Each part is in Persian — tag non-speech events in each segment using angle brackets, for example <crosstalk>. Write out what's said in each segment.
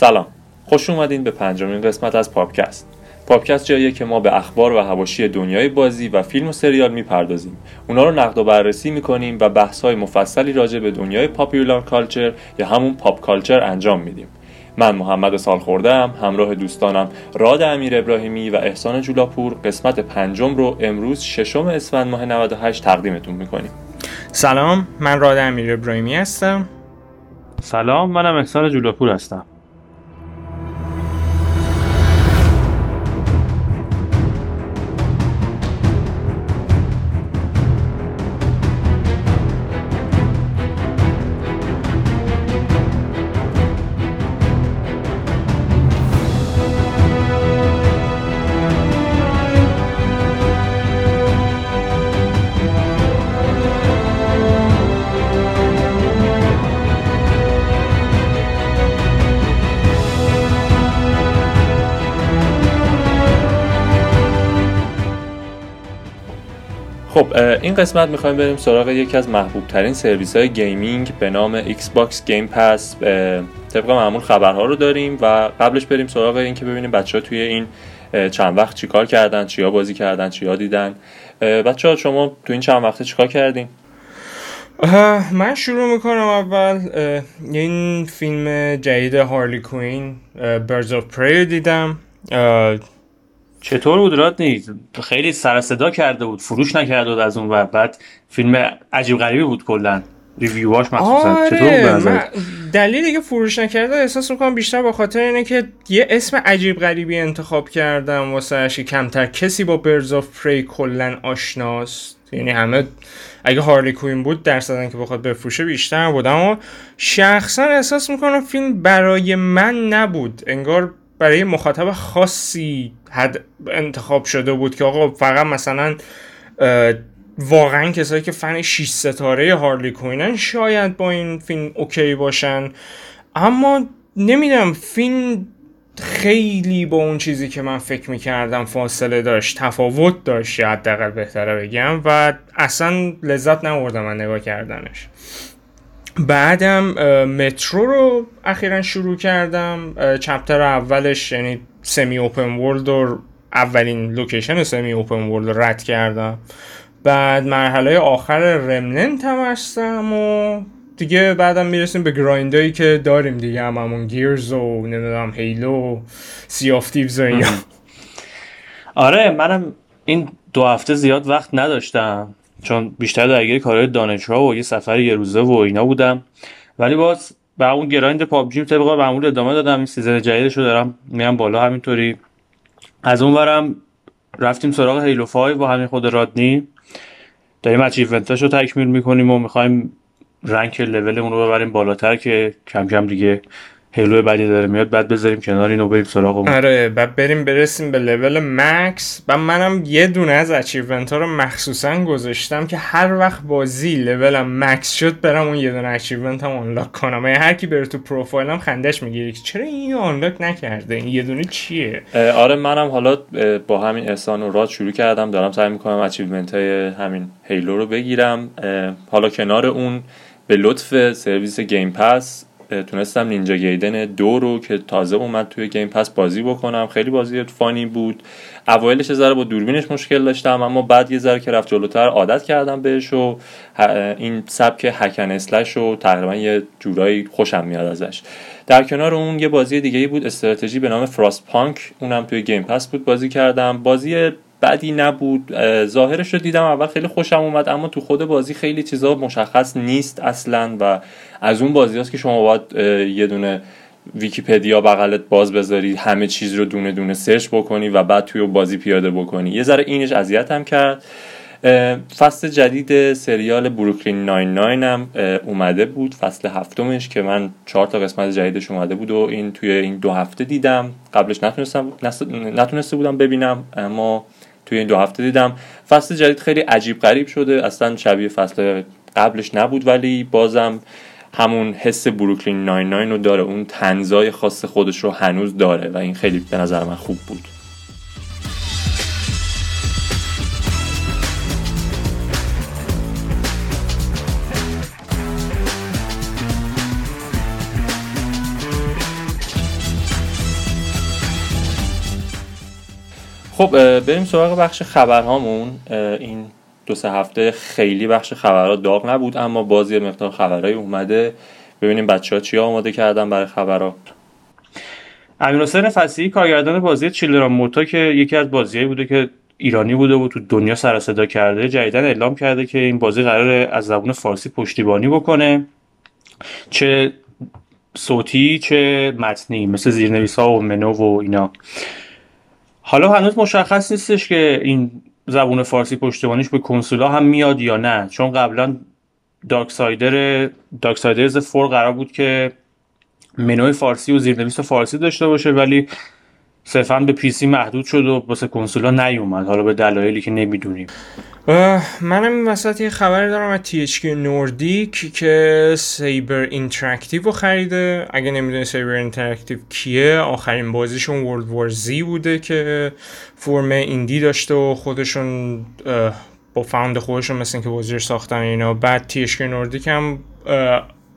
سلام. خوش اومدین به پنجمین قسمت از پاپکست پاپکست جاییه که ما به اخبار و حواشی دنیای بازی و فیلم و سریال می‌پردازیم. اونا رو نقد و بررسی می‌کنیم و بحث های مفصلی راجع به دنیای popular culture یا همون pop culture انجام میدیم. من محمد سالخورده هم همراه دوستانم راد امیر ابراهیمی و احسان جولاپور قسمت پنجم رو امروز ششم اسفند ماه 98 تقدیمتون می‌کنیم. سلام من راد امیر ابراهیمی هستم. سلام منم احسان جولاپور هستم. خب این قسمت می‌خوایم بریم سراغ یکی از محبوب ترین سرویس های gaming به نام Xbox Game Pass طبق معمول خبرها رو داریم و قبلش بریم سراغ این که ببینیم بچه ها توی این چند وقت چیکار کردن چیا بازی کردن چیا دیدن. بچه ها شما تو این چند وقته چیکار کردین؟ من شروع می‌کنم اول این فیلم جدید Harley Quinn Birds of Prey دیدم. چطور بود رادنی خیلی سر صدا کرده بود فروش نکرده بود از اون و بعد فیلم عجیب غریبی بود کلا. ریویواش مخصوصا. آره چطور بود دلیلی که فروش نکرده احساس می‌کنم بیشتر با خاطر اینه که یه اسم عجیب غریبی انتخاب کردم واسه کمتر کسی با برز آف پری کلا آشناست. یعنی همه اگه هارلی کوین بود درصدن که بخواد بفروشه بیشتر بود. اما شخصا احساس می‌کنم فیلم برای من نبود. انگار برای مخاطب خاصی حد انتخاب شده بود که آقا فقط مثلا واقعا کسایی که فن 6 ستاره هارلی کوینن شاید با این فیلم اوکی باشن. اما نمی‌دونم فیلم خیلی با اون چیزی که من فکر می‌کردم فاصله داشت تفاوت داشت حداقل بهتره بگم و اصلا لذت نبردم من نگاه کردنش. بعدم Metro رو اخیرا شروع کردم. chapter اولش یعنی semi open world رو اولین location semi open world رو رد کردم. بعد مرحله آخر Remnant هم و دیگه بعدم می‌رسیم به grind ایی که داریم دیگه. هم همون Gears و نمی‌دونم Halo Sea of Thieves و اینا. <laughs> آره منم این دو هفته زیاد وقت نداشتم. چون بیشتر درگیر کارهای دانشجویی و یه سفر یه روزه و اینا بودم. ولی باز به اون grind PUBG طبق معمول ادامه دادم. این season جدیدش رو دارم میام بالا همینطوری. از اون ورم رفتیم سراغ Halo 5 با همین خود راد. داریم achievement اش رو تکمیل می‌کنیم و می‌خوایم rank level مون رو ببریم بالاتر که کم کم دیگه Halo بعدی داره میاد بعد بذاریم کنار اینو بریم سراغ اون. آره بعد بریم برسیم به level max و منم یه دونه از achievement ها رو مخصوصا گذاشتم که هر وقت بازی لولم مکس شد برم اون یه دونه achievement هم unlock کنم. یعنی هر کی بره تو پروفایلم خندش می‌گیره. که چرا اینو unlock نکرده؟ این یه دونه چیه؟ آره منم حالا با همین احسان و راد شروع کردم. دارم سعی می‌کنم achievement های همین Halo رو بگیرم. حالا کنار اون به لطف سرویس Game Pass تونستم Ninja Gaiden دو رو که تازه اومد توی Game Pass بازی بکنم. خیلی بازی funny بود. اوایلش ذره با دوربینش مشکل داشتم اما بعد یه ذره که رفت جلوتر عادت کردم بهش و این سبک hack and slash رو تقریبا یه جورایی خوشم میاد ازش. در کنار اون یه بازی دیگه ای بود استراتژی به نام Frostpunk اونم توی Game Pass بود بازی کردم. بازی بدی نبود. ظاهرش رو دیدم اول خیلی خوشم اومد اما تو خود بازی خیلی چیزا مشخص نیست اصلا و از اون بازی هست که شما باید یه دونه ویکیپدیا بغلت باز بذاری همه چیز رو دونه دونه search بکنی و بعد توی بازی پیاده بکنی. یه ذره اینش اذیت هم کرد. فصل جدید سریال Brooklyn 99 هم اومده بود. فصل هفتمش که من چهار تا قسمت جدیدش اومده بود و این توی این دو هفته دیدم. قبلش نتونستم نتونسته بودم ببینم اما توی این دو هفته دیدم. فصل جدید خیلی عجیب غریب شده. اصلا شبیه فصل قبلش نبود ولی بازم همون حس بروکلین 99 رو داره. اون تنزای خاص خودش رو هنوز داره و این خیلی به نظر من خوب بود. خب بریم سراغ بخش خبرهامون. این دو سه هفته خیلی بخش خبرها داغ نبود اما بازی مقدار خبرهای اومده. ببینیم بچه ها چی آماده کردن برای خبرها. امیر حسین فصیحی کارگردان بازی چیلدران موتا که یکی از بازیهایی بوده که ایرانی بوده و تو دنیا سر صدا کرده جدیدا اعلام کرده که این بازی قرار از زبان فارسی پشتیبانی بکنه. چه صوتی چه متنی مثل زیرنویس ها و منو و اینا. حالا هنوز مشخص نیستش که این زبون فارسی پشتیبانیش به کنسولا هم میاد یا نه؟ چون قبلا Darksider Darksiders Four قرار بود که منوی فارسی و زیرنویس فارسی داشته باشه ولی صرفا به PC محدود شد و واسه کنسولا نیومد. حالا به دلایلی که نمی‌دونیم. منم این وسط یه خبری دارم از THQ Nordic که Saber Interactive رو خریده. اگه نمی‌دونی Saber Interactive کیه آخرین بازیشون World War Z بوده که فرم indie داشته و خودشون با fund خودشون مثل اینکه بازی رو ساختن اینا. بعد THQ Nordic هم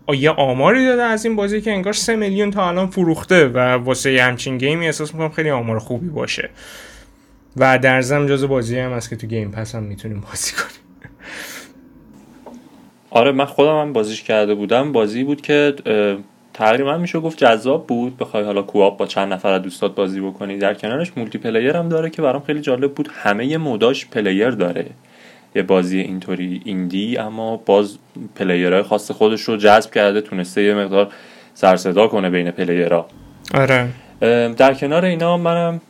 یه آماری داده از این بازی که انگار سه میلیون تا الان فروخته و واسه یه همچین game ی احساس می‌کنم خیلی آمار خوبی باشه. و در ضمن جز بازی هم هست که تو Game Pass هم می‌تونیم بازی کنیم. آره من خودم هم بازیش کرده بودم. بازی بود که تقریبا میشه گفت جذاب بود. بخوای حالا co-op با چند نفر از دوستات بازی بکنی. در کنارش multiplayer هم داره که برام خیلی جالب بود. همه mode اش player داره. یه بازی اینطوری indie اما باز player های خاص خودش رو جذب کرده تونسته یه مقدار سرصدا کنه بین player ها. آره. در کنار اینا منم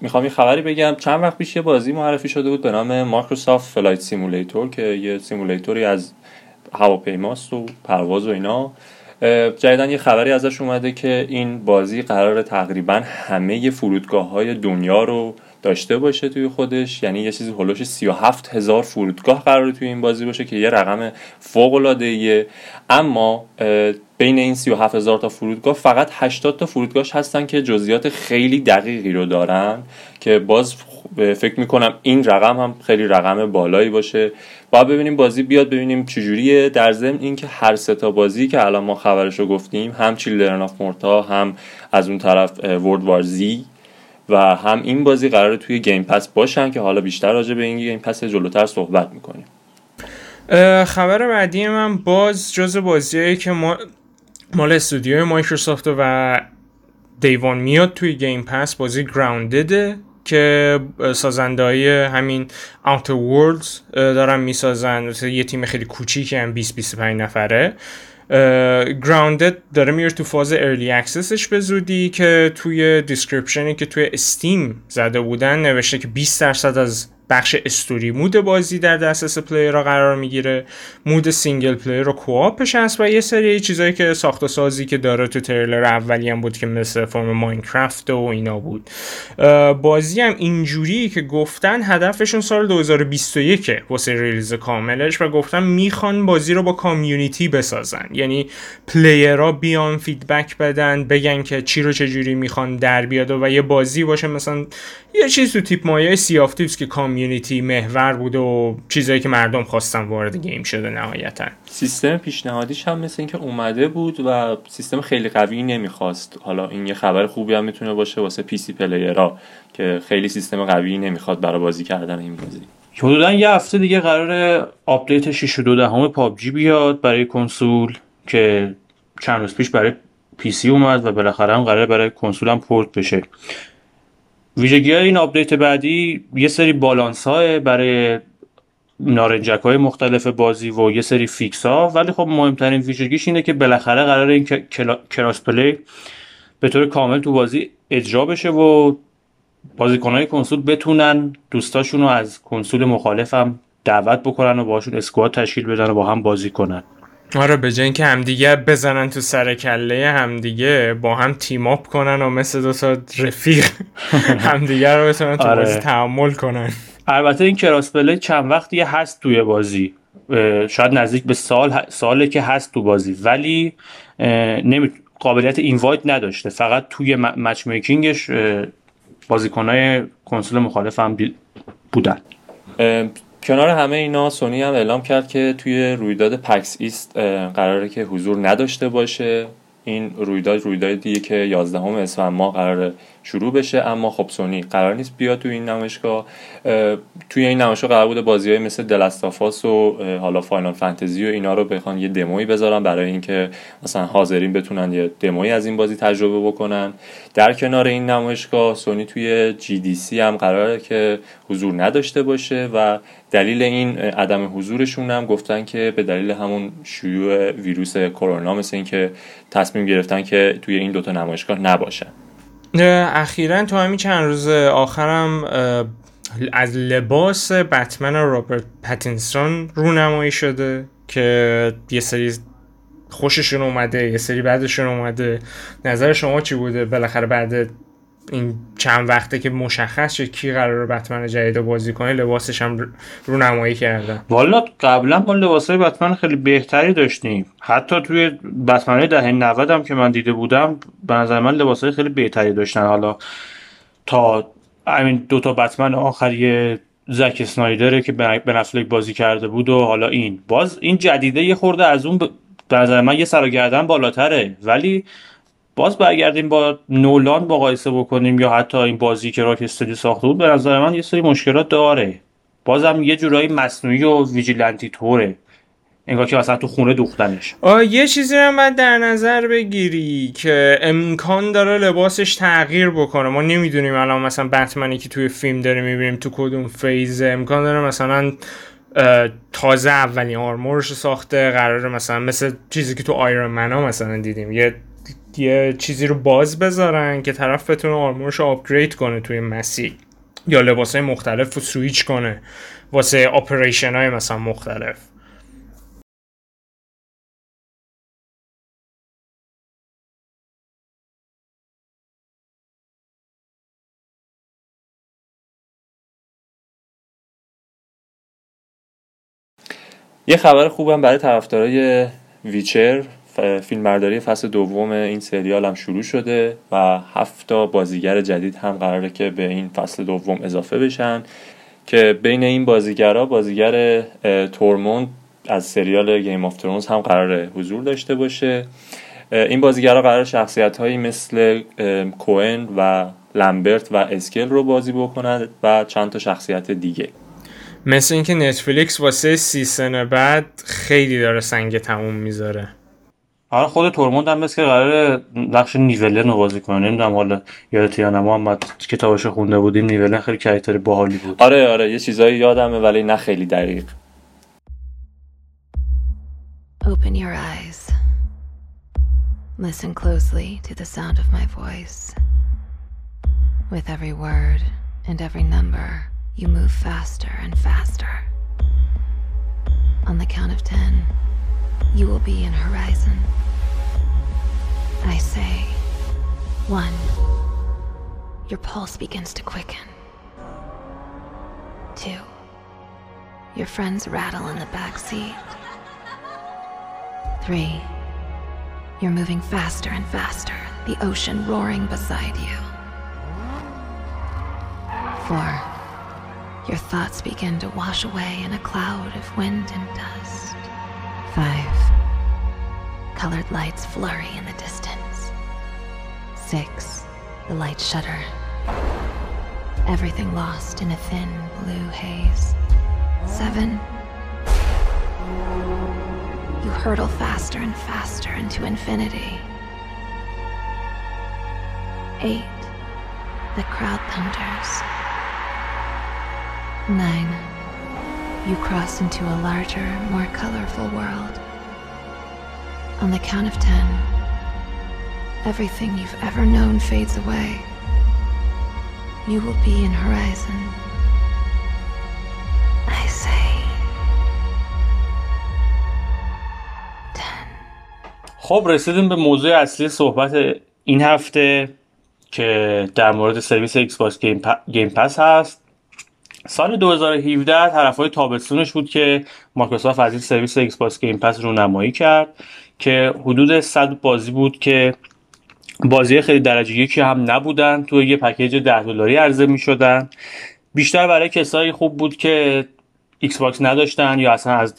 می‌خوام یه خبری بگم. چند وقت پیش یه بازی معرفی شده بود به نام Microsoft Flight Simulator که یه simulator ی از هواپیماست و پرواز و اینا. جدیدن یه خبری ازش اومده که این بازی قرار تقریبا همه فرودگاه های دنیا رو داشته باشه توی خودش. یعنی یه چیزی هلوش 37 هزار فرودگاه قراره توی این بازی باشه که یه رقم فوق العاده اما بین این 37 هزار تا فرودگاه فقط 80 تا فرودگاهش هستن که جزئیات خیلی دقیقی رو دارن که باز فکر می‌کنم این رقم هم خیلی رقم بالایی باشه. باید ببینیم بازی بیاد ببینیم چجوریه. در ضمن اینکه هر سه تا بازی که الان ما خبرش رو گفتیم هم چیلدرن آف مورتا هم از اون طرف World War Z و هم این بازی قراره توی Game Pass باشن که حالا بیشتر راجع به این Game Pass جلوتر صحبت می‌کنیم. خبر بعدیمم باز جز بازیایی که ما مال استودیوی مایکروسافت Studio One میاد توی Game Pass بازی Grounded ه که سازنده های همین Outer Worlds دارن می‌سازن. یه تیم خیلی کوچیکی هم 20-25 نفره. Grounded داره میره تو فاز early access ش به زودی که توی description ی که توی Steam زده بودن نوشته که 20 درصد از بخش story mode بازی در دسترس player ها قرار می‌گیره. mode single player و co-op ش هست و یه سری چیزایی که ساخت و سازی که داره تو تریلر اولی هم بود که مثل فرم Minecraft و اینا بود. بازی هم اینجوری که گفتن هدفشون سال 2021 واسه release کاملش و گفتن می‌خوان بازی رو با community بسازن. یعنی player ها بیان feedback بدن بگن که چی رو چجوری می‌خوان در بیاد و یه بازی باشه. مثلا یه چیز تو تیپ مایه Sea of Thieves که community محور بوده و چیزایی که مردم خواستن وارد game شده نهایتا. سیستم پیشنهادیش هم مثل اینکه اومده بود و سیستم خیلی قوی نمی‌خواست. حالا این یه خبر خوبی هم می‌تونه باشه واسه PC player ها که خیلی سیستم قوی نمی‌خواد برای بازی کردن این بازی. حدودا یه هفته دیگه قرار update 6 دو دهم PUBG بیاد برای کنسول که چند روز پیش برای PC اومد و بالاخره هم قرار برای کنسول هم پورت بشه. ویژگی های این update بعدی یه سری بالانس های برای نارنجک های مختلف بازی و یه سری fix ها. ولی خب مهمترین ویژگیش اینه که بالاخره قرار این cross-play به طور کامل تو بازی اجرا بشه و بازیکن های کنسول بتونن دوستاشون رو از کنسول مخالف هم دعوت بکنن و باشون squad تشکیل بدن و با هم بازی کنن. آره به جای اینکه همدیگه بزنن تو سر کله همدیگه با هم team up کنن و مثل دو تا رفیق <laughs> همدیگه رو بتونن تو آره. بازی تحمل کنن. البته این cross-play چند وقتی هست توی بازی. شاید نزدیک به سال ساله که هست تو بازی. ولی نمی... قابلیت invite نداشته. فقط توی matchmaking ش بازیکنهای کنسول مخالف هم بودن. کنار همه اینا سونی هم اعلام کرد که توی رویداد پکس ایست قراره که حضور نداشته باشه. این رویداد رویدادیه که 11 اسفند ما قراره شروع بشه اما خب سونی قرار نیست بیاد تو این نمایشگاه. توی این نمایشگاه قرار بوده بازی های مثل دلستافاس و حالا فاینال فانتزی و اینا رو بخوان یه دموی بذارن برای اینکه مثلا حاضرین بتونن یه دموی از این بازی تجربه بکنن. در کنار این نمایشگاه سونی توی سی هم قراره که حضور نداشته باشه و دلیل این عدم حضورشون هم گفتن که به دلیل همون شیوع ویروس کرونا مثل اینکه تصمیم گرفتن که توی این دوتا نمایشگاه نباشن. اخیرا تو همین چند روز آخرم از لباس بتمن رابرت پتینسون رونمایی شده که یه سری خوششون اومده یه سری بعدشون اومده. نظر شما چی بوده؟ بالاخره بعد این چند وقته که مشخص شد کی قرار بتمن جدید بازی کنه لباسش هم رونمایی کردن. والا قبلا ما لباسای بتمن خیلی بهتری داشتیم. حتی توی بتمن دهه 90 هم که من دیده بودم به نظر من لباسای خیلی بهتری داشتن. حالا تا همین دو تا بتمن آخری زک سنایدره که به نفلک بازی کرده بود و حالا این. باز این جدیده یه خورده از اون به نظر من یه سر بالاتره. ولی باز برگردیم با نولان مقایسه بکنیم یا حتی این بازی که Rocksteady ساخته بود به نظر من یه سری مشکلات داره. بازم یه جورایی مصنوعی و vigilante طوره. انگار که مثلا تو خونه دوختنش. یه چیزی رو باید در نظر بگیری که امکان داره لباسش تغییر بکنه. ما نمی‌دونیم الان مثلا بتمنی که توی فیلم داره می‌بینیم تو کدوم phase امکان داره مثلا تازه اولین آرمورش ساخته. قراره مثلا مثل چیزی که تو آیرون منا مثلا دیدیم. یه یه چیزی رو باز بذارن که طرف بتونه آرمورش رو آپگرید کنه توی مسیر. یا لباس های مختلف رو سویچ کنه. واسه آپریشن های مثلا مختلف. یه خبر خوبم برای طرفدارای Witcher فیلم برداری فصل دوم این سریال هم شروع شده و هفتا بازیگر جدید هم قراره که به این فصل دوم اضافه بشن که بین این بازیگرا بازیگر تورموند از سریال Game of Thrones هم قراره حضور داشته باشه. این بازیگرا قرار شخصیت هایی مثل کوئن و لمبرت و اسکل رو بازی بکنند و چند تا شخصیت دیگه. مثل اینکه Netflix واسه season بعد خیلی داره سنگ تموم می‌ذاره. حالا خود تورموند هم مثل که قرار نقش نیولن رو بازی کنه نمی‌دونم حالا یادت یا نه محمد کتابش خونده بودیم نیولن خیلی character باحالی بود آره آره یه چیزایی یادمه ولی نه خیلی دقیق Open your eyes. Listen closely to the sound of my voice. With every word and every number, you move faster and faster. On the count of ten, you will be in Horizon. I say, one, your pulse begins to quicken. Two, your friends rattle in the back seat. Three, you're moving faster and faster, the ocean roaring beside you. Four, your thoughts begin to wash away in a cloud of wind and dust. Five, colored lights flurry in the distance. Six, the lights shudder. Everything lost in a thin blue haze. Seven, you hurtle faster and faster into infinity. Eight, the crowd thunders. Nine, you cross into a larger, more colorful world. On the count of ten, everything you've ever known fades away. You will be in Horizon. I say ten. خب رسیدیم به موضوع اصلی صحبت این هفته که در مورد سرویس Xbox Game Pass هست سال 2017 طرفای تابستونش بود که مایکروسافت از این سرویس Xbox Game Pass رو نمایی کرد که حدود 100 بازی بود که بازی خیلی درجه یکی هم نبودن. تو یه package 10 دلاری عرضه می شدن بیشتر برای کسایی خوب بود که Xbox نداشتن یا اصلا از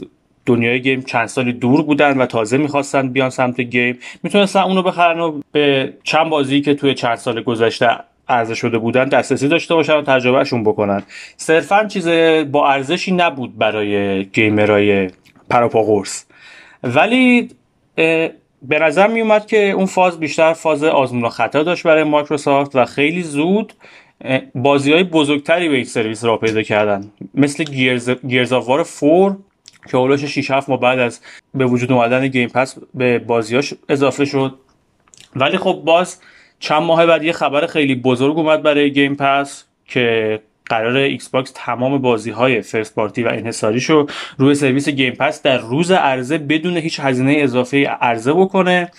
دنیای game چند سالی دور بودن و تازه می‌خواستن بیان سمت game. می‌تونستن اونو بخرن و به چند بازی که توی چند سال گذشته عرضه شده بودن دسترسی داشته باشن و تجربهشون بکنن. صرفا چیز با ارزشی نبود برای gamer ای پراپا قرص ولی به نظر می اومد که اون فاز بیشتر فاز آزمون و خطا داشت برای مایکروسافت و خیلی زود بازی های بزرگتری به این سرویس را پیدا کردن. مثل Gears, Gears of War 4 که اولش 6 7 ما بعد از به وجود اومدن Game Pass به بازیاش اضافه شد. ولی خب باز چند ماه بعد یه خبر خیلی بزرگ اومد برای Game Pass که قرار Xbox تمام بازی های first party و انحصاریشو روی سرویس Game Pass در روز عرضه بدون هیچ هزینه اضافه عرضه بکنه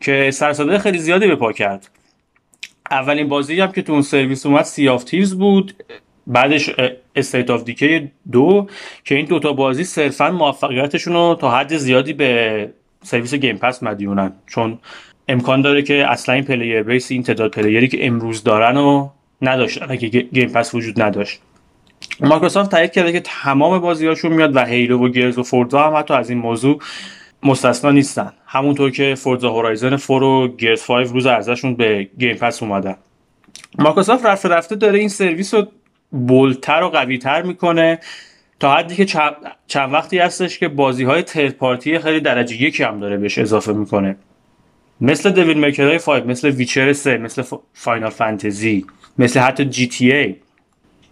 که سر و صدای خیلی زیادی به پا کرد. اولین بازی هم که تو اون سرویس اومد Sea of Thieves بود بعدش State of Decay دو که این دوتا بازی صرفا موفقیتشون رو تا حد زیادی به سرویس Game Pass مدیونن. چون امکان داره که اصلا این player base این تعداد player ی که امروز دارن رو نداشتن اگه Game Pass وجود نداشت. مایکروسافت تایید کرده که تمام بازیاشون میاد و Halo و Gears و Forza هم حتی از این موضوع مستثنا نیستن. همونطور که Forza Horizon 4 و Gears 5 روز عرضشون به Game Pass اومدن. مایکروسافت رفته رفته داره این سرویس رو bold تر و قویتر می‌کنه تا حدی که چند وقتی هستش که بازی های party خیلی درجه یکی هم داره بهش اضافه می‌کنه. مثل Devil May Cry 5 مثل Witcher 3 مثل Final Fantasy مثل حتی GTA.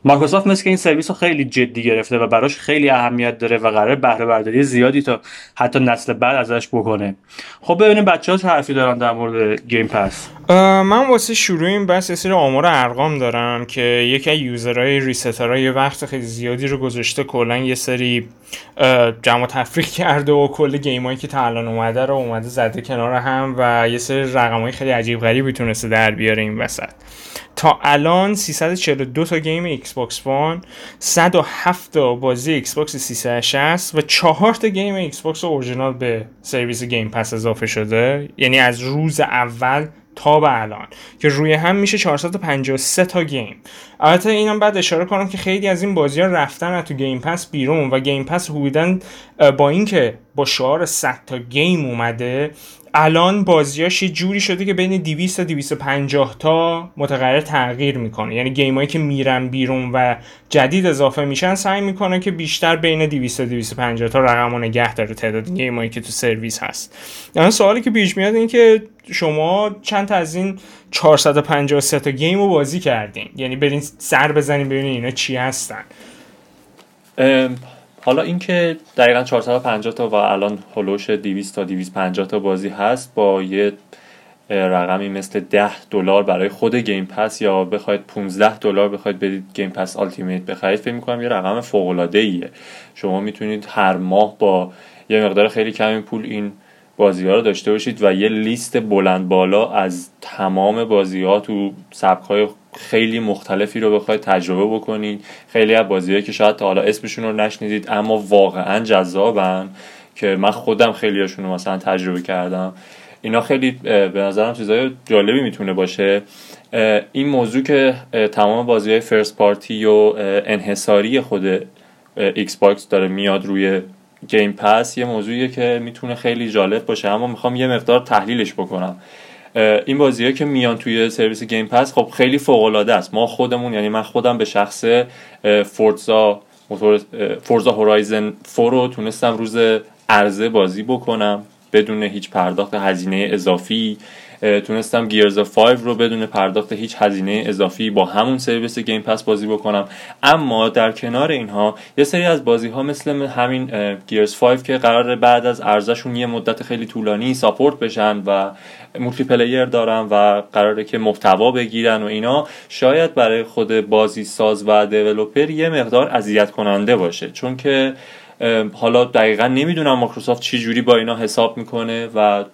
Microsoft مثل که این سرویس رو خیلی جدی گرفته و براش خیلی اهمیت داره و قرار بهره برداری زیادی تا حتی نسل بعد ازش بکنه. خب ببینیم بچه ها حرفی دارن در مورد Game Pass. من واسه شروع این بس یه سری آمار ارقام دارم که یکی از user های ریسترها یه وقت خیلی زیادی رو گذاشته کلا یه سری جمع تفریق کرده و کل game ایی که تا الان اومده رو اومده زده کنار هم و یه سری رقمای خیلی عجیب غریبی تونسته در بیاره این وسط. تا الان 342 تا game Xbox One 107 تا بازی Xbox 360 و 4 تا game Xbox original به سرویس Game Pass اضافه شده. یعنی از روز اول تا به الان که روی هم میشه 453 تا game. البته اینم بعد اشاره کنم که خیلی از این بازی ها رفتن از تو Game Pass بیرون و Game Pass حدودا با اینکه با شعار 100 تا game اومده الان بازیاش یه جوری شده که بین 200 تا 250 تا متغیر تغییر می‌کنه. یعنی game ایی که میرن بیرون و جدید اضافه میشن سعی می‌کنه که بیشتر بین 200 تا 250 تا رقم رو نگه داره. تعداد game ایی که تو سرویس هست. یعنی سوالی که پیش میاد این که شما چند تا از این 453 تا game رو بازی کردین؟ یعنی برین سر بزنین ببینین اینا چی هستن. حالا اینکه دقیقا 450 تا و الان هلوش 200 تا 250 تا بازی هست با یه رقمی مثل 10 دلار برای خود Game Pass یا بخواید 15 دلار بخواید بدید Game Pass Ultimate بخرید فکر می‌کنم یه رقم فوق العاده ایه شما می‌تونید هر ماه با یه مقدار خیلی کمی پول این بازی ها رو داشته باشید و یه لیست بلند بالا از تمام بازی ها تو سبک های خیلی مختلفی رو بخواید تجربه بکنید. خیلی از بازیهایی که شاید تا حالا اسمشون رو نشنیدید اما واقعا جذابن که من خودم خیلیاشون رو مثلا تجربه کردم. اینا خیلی به نظرم چیزای جالبی می‌تونه باشه. این موضوع که تمام بازی های first party و انحصاری خود Xbox داره میاد روی Game Pass یه موضوعیه که می‌تونه خیلی جالب باشه. اما می‌خوام یه مقدار تحلیلش بکنم. این بازی که میان توی سرویس Game Pass خب خیلی فوق العاده است. ما خودمون یعنی من خودم به شخص Forza Forza Horizon 4 رو تونستم روز عرضه بازی بکنم بدون هیچ پرداخت هزینه اضافی. تونستم Gears 5 رو بدون پرداخت هیچ هزینه اضافی با همون سرویس Game Pass بازی بکنم. اما در کنار اینها یه سری از بازی ها مثل همین Gears 5 که قرار بعد از عرضشون یه مدت خیلی طولانی support بشن و multiplayer دارن و قراره که محتوا بگیرن و اینا شاید برای خود بازی ساز و developer یه مقدار اذیت کننده باشه. چون که حالا دقیقا نمی‌دونم مایکروسافت چی جوری با اینا حساب می‌کنه و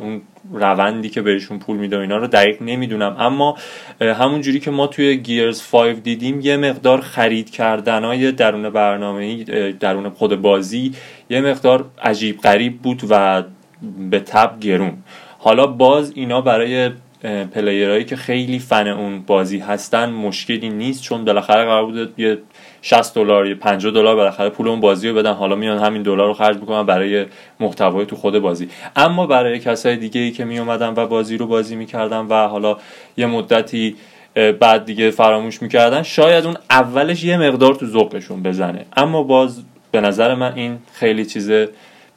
اون روندی که بهشون پول میده اینا رو دقیق نمی‌دونم. اما همون جوری که ما توی گیرز 5 دیدیم یه مقدار خرید کردن های درون برنامه درون خود بازی یه مقدار عجیب غریب بود و به تب گرون. حالا باز اینا برای پلیرهایی که خیلی فن اون بازی هستن مشکلی نیست چون بالاخره قرار بود یه 60 دلار یا 50 دلار بالاخره پول اون بازی رو بدن. حالا میان همین دلار رو خرج می‌کنن برای محتوای تو خود بازی. اما برای کسای دیگه ای که می اومدن و بازی رو بازی می‌کردن و حالا یه مدتی بعد دیگه فراموش می‌کردن شاید اون اولش یه مقدار تو ذوقشون بزنه. اما باز به نظر من این خیلی چیز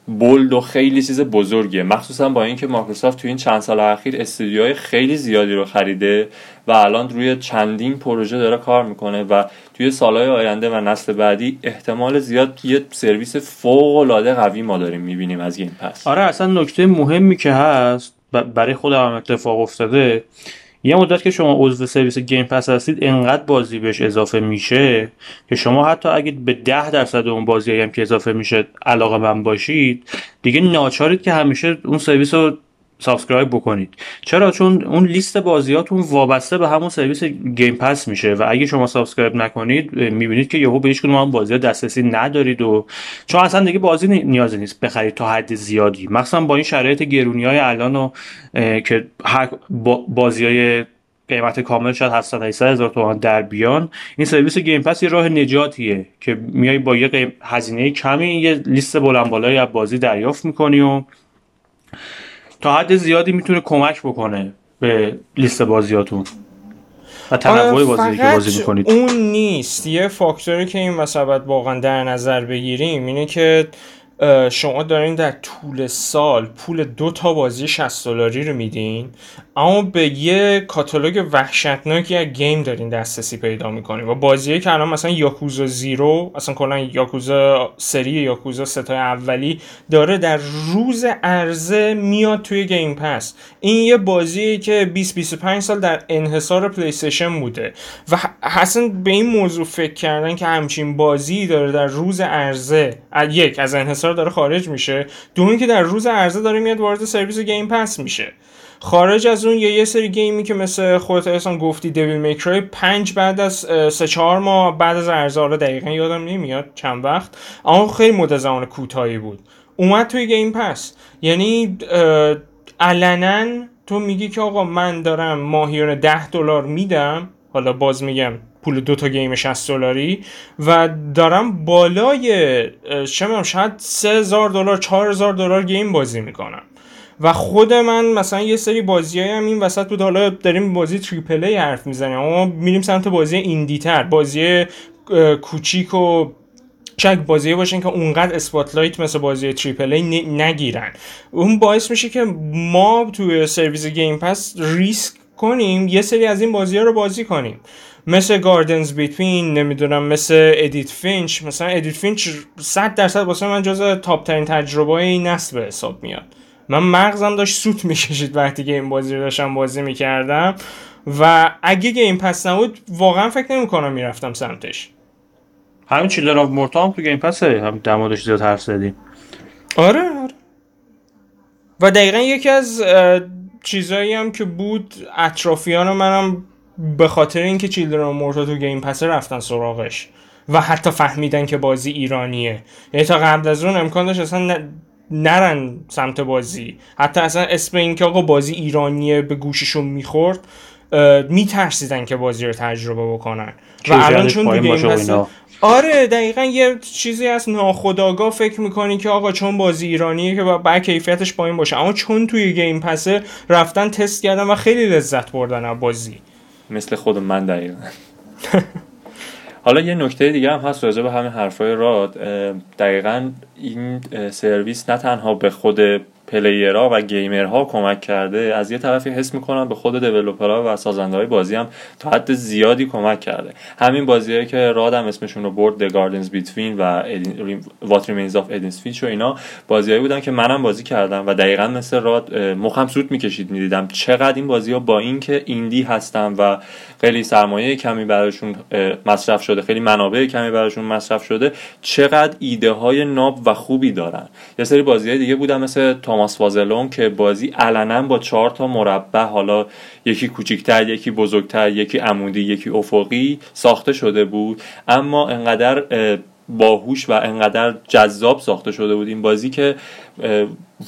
بولد و خیلی چیز بزرگیه. مخصوصا با اینکه مایکروسافت تو این چند سال اخیر استودیوهای خیلی زیادی رو خریده و الان روی چندین پروژه داره کار می‌کنه و توی سالهای آینده و نسل بعدی احتمال زیاد یه سرویس فوق العاده قوی ما داریم می‌بینیم از Game Pass. آره اصلا نکته مهمی که هست برای خودم اتفاق افتاده یه مدت که شما عضو سرویس Game Pass هستید انقدر بازی بهش اضافه میشه که شما حتی اگه به ده درصد اون بازی هم که اضافه میشه علاقه‌مند باشید دیگه ناچارید که همیشه اون سرویس رو subscribe بکنید. چرا؟ چون اون لیست بازیاتون وابسته به همون سرویس Game Pass میشه و اگه شما subscribe نکنید می‌بینید که یهو به هیچ کدوم بازی دسترسی ندارید و چون اصلا دیگه بازی نیازی نیست بخرید تا حد زیادی. مثلا با این شرایط گرونی های الان و که هر بازی های قیمت کامل شاید 700 800 هزار تومان در بیان این سرویس Game Pass یه راه نجاتیه که میای با یه هزینه کمی یه لیست بلند بالایی از بازی دریافت می‌کنی و تا حد زیادی می‌تونه کمک بکنه به لیست بازیاتون و تنوع آره، بازی که بازی می‌کنید. اون نیست. یه فاکتوری که این مسابقت واقعا در نظر بگیریم اینه که شما دارین در طول سال پول دو تا بازی 60 دلاری رو میدین اما به یه کاتالوگ وحشتناکی از گیم دارین دسترسی پیدا می‌کنین و بازی که الان مثلا یاکوزا زیرو اصلا کلا یاکوزا سری یاکوزا ستای اولی داره در روز عرضه میاد توی Game Pass. این یه بازیه که 20 25 سال در انحصار Play بوده و اصلا به این موضوع فکر کردن که همچین بازی داره در روز عرضه یک از انحصار داره خارج میشه؟ دومی که در روز عرضه داره میاد وارد سرویس Game Pass میشه. خارج از اون یه, یه سری game ی که مثل خودت اصلا گفتی Devil May Cry پنج بعد از سه چهار ماه بعد از عرضه رو دقیقا یادم نمیاد چند وقت. اما خیلی مدت زمان کوتاهی بود. اومد توی Game Pass. یعنی علنا تو میگی که آقا من دارم ماهیانه ده دلار میدم. حالا باز میگم پول دو تا game 60 دلاری و دارم بالای چه شاید 3000 دلار 4000 دلار game بازی می‌کنم. و خود من مثلا یه سری بازی هم این وسط بود حالا داریم بازی triple A حرف می‌زنیم اما میریم سمت بازی indie تر بازی کوچیک و شاید بازی باشن که اونقدر spotlight مثل بازی triple A نگیرن. اون باعث میشه که ما توی سرویس Game Pass ریسک کنیم یه سری از این بازی ها رو بازی کنیم. مثل Gardens Between نمی‌دونم مثل Edith Finch مثلا Edith Finch 100 درصد واسه من جز top ترین تجربه این نسل به حساب میاد. من مغزم داشت سوت می‌کشید وقتی که این بازی رو داشتم بازی می‌کردم. و اگه Game Pass نبود واقعا فکر نمی‌کنم می‌رفتم سمتش. همین Children of Morta هم تو Game Pass ه هم در موردش زیاد حرف زدیم آره آره. و دقیقا یکی از چیزایی هم که بود اطرافیان منم به خاطر اینکه Children of Morta تو Game Pass رفتن سراغش و حتی فهمیدن که بازی ایرانیه. یعنی تا قبل از اون امکان داشت اصلا نرن سمت بازی. حتی اصلا اسم اینکه آقا بازی ایرانیه به گوششون می‌خورد میترسیدن که بازی رو تجربه بکنن. و الان چون تو گیم آره دقیقا یه چیزی از ناخداگاه فکر می‌کنی که آقا چون بازی ایرانیه که باید کیفیتش پایین باشه. اما چون توی گیم پسه رفتن تست کردن و خیلی لذت بردن از بازی. مثل خود من دقیقا. حالا یه نکته دیگه هم هست راجع به همین حرفای راد. دقیقا این سرویس نه تنها به خود پلیرها و گیمرها کمک کرده از یه طرفی حس می‌کنم به خود دیولپرها و سازنده های بازی هم تا حد زیادی کمک کرده. همین بازیهایی که رادم اسمشون رو برد The Gardens Between و What Remains of Edith Finch و اینا بازیهایی بودن که منم بازی کردم و دقیقا مثل راد مخم سود می‌کشید می‌دیدم چقدر این بازی ها با اینکه ایندی هستن و خیلی سرمایه کمی براشون مصرف شده خیلی منابع کمی براشون مصرف شده چقدر ایده های ناب و خوبی دارن. یه سری بازی دیگه بودن مثل توماس فازلون که بازی علنا با چهار تا مربع حالا یکی کوچیکتر یکی بزرگتر یکی عمودی یکی افقی ساخته شده بود. اما انقدر باهوش و انقدر جذاب ساخته شده بود این بازی که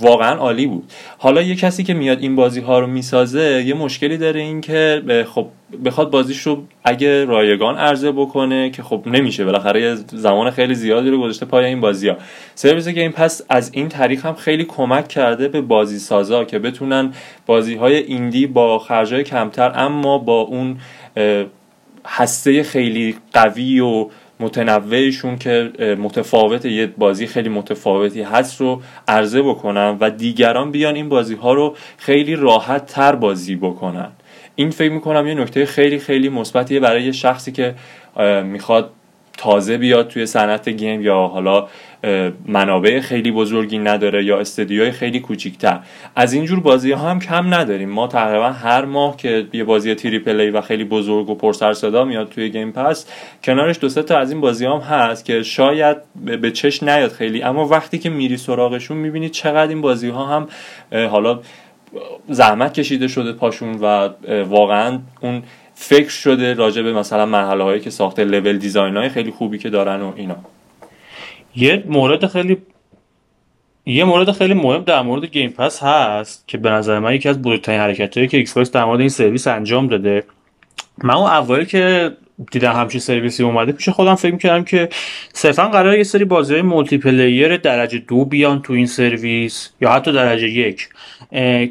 واقعا عالی بود. حالا یه کسی که میاد این بازی ها رو می‌سازه یه مشکلی داره این که خب بخواد بازیش رو اگه رایگان عرضه بکنه که خب نمیشه بالاخره زمان خیلی زیادی رو گذاشته پای این بازی ها سرویس گیم پس از این طریق هم خیلی کمک کرده به بازی سازا که بتونن بازی های ایندی با خرجای کمتر اما با اون هسته خیلی قوی و متنوعشون که متفاوت یه بازی خیلی متفاوتی هست رو عرضه بکنن و دیگران بیان این بازی ها رو خیلی راحت تر بازی بکنن. این فکر می‌کنم یه نکته خیلی خیلی مثبتیه برای شخصی که می‌خواد تازه بیاد توی صنعت game یا حالا منابع خیلی بزرگی نداره یا استدیوهای خیلی کوچیکتر. از اینجور بازی ها هم کم نداریم. ما تقریبا هر ماه که یه بازی triple A و خیلی بزرگ و پرسر صدا میاد توی Game Pass کنارش دو تا از این بازی هم هست که شاید به چش نیاد خیلی. اما وقتی که میری سراغشون می‌بینی چقدر این بازی ها هم حالا زحمت کشیده شده پاشون و واقعا اون فکر شده راجع به مثلا مرحله هایی که ساخته level design های خیلی خوبی که دارن و اینا. یه مورد خیلی یه مورد خیلی مهم در مورد Game Pass هست که به نظر من یکی از بزرگترین حرکتهایی که Xbox در مورد این سرویس انجام داده. من اون اوایل که دیدم همچین سرویسی اومده پیش خودم فکر می‌کردم که صرفا قرار یه سری بازی های multiplayer درجه دو بیان تو این سرویس یا حتی درجه یک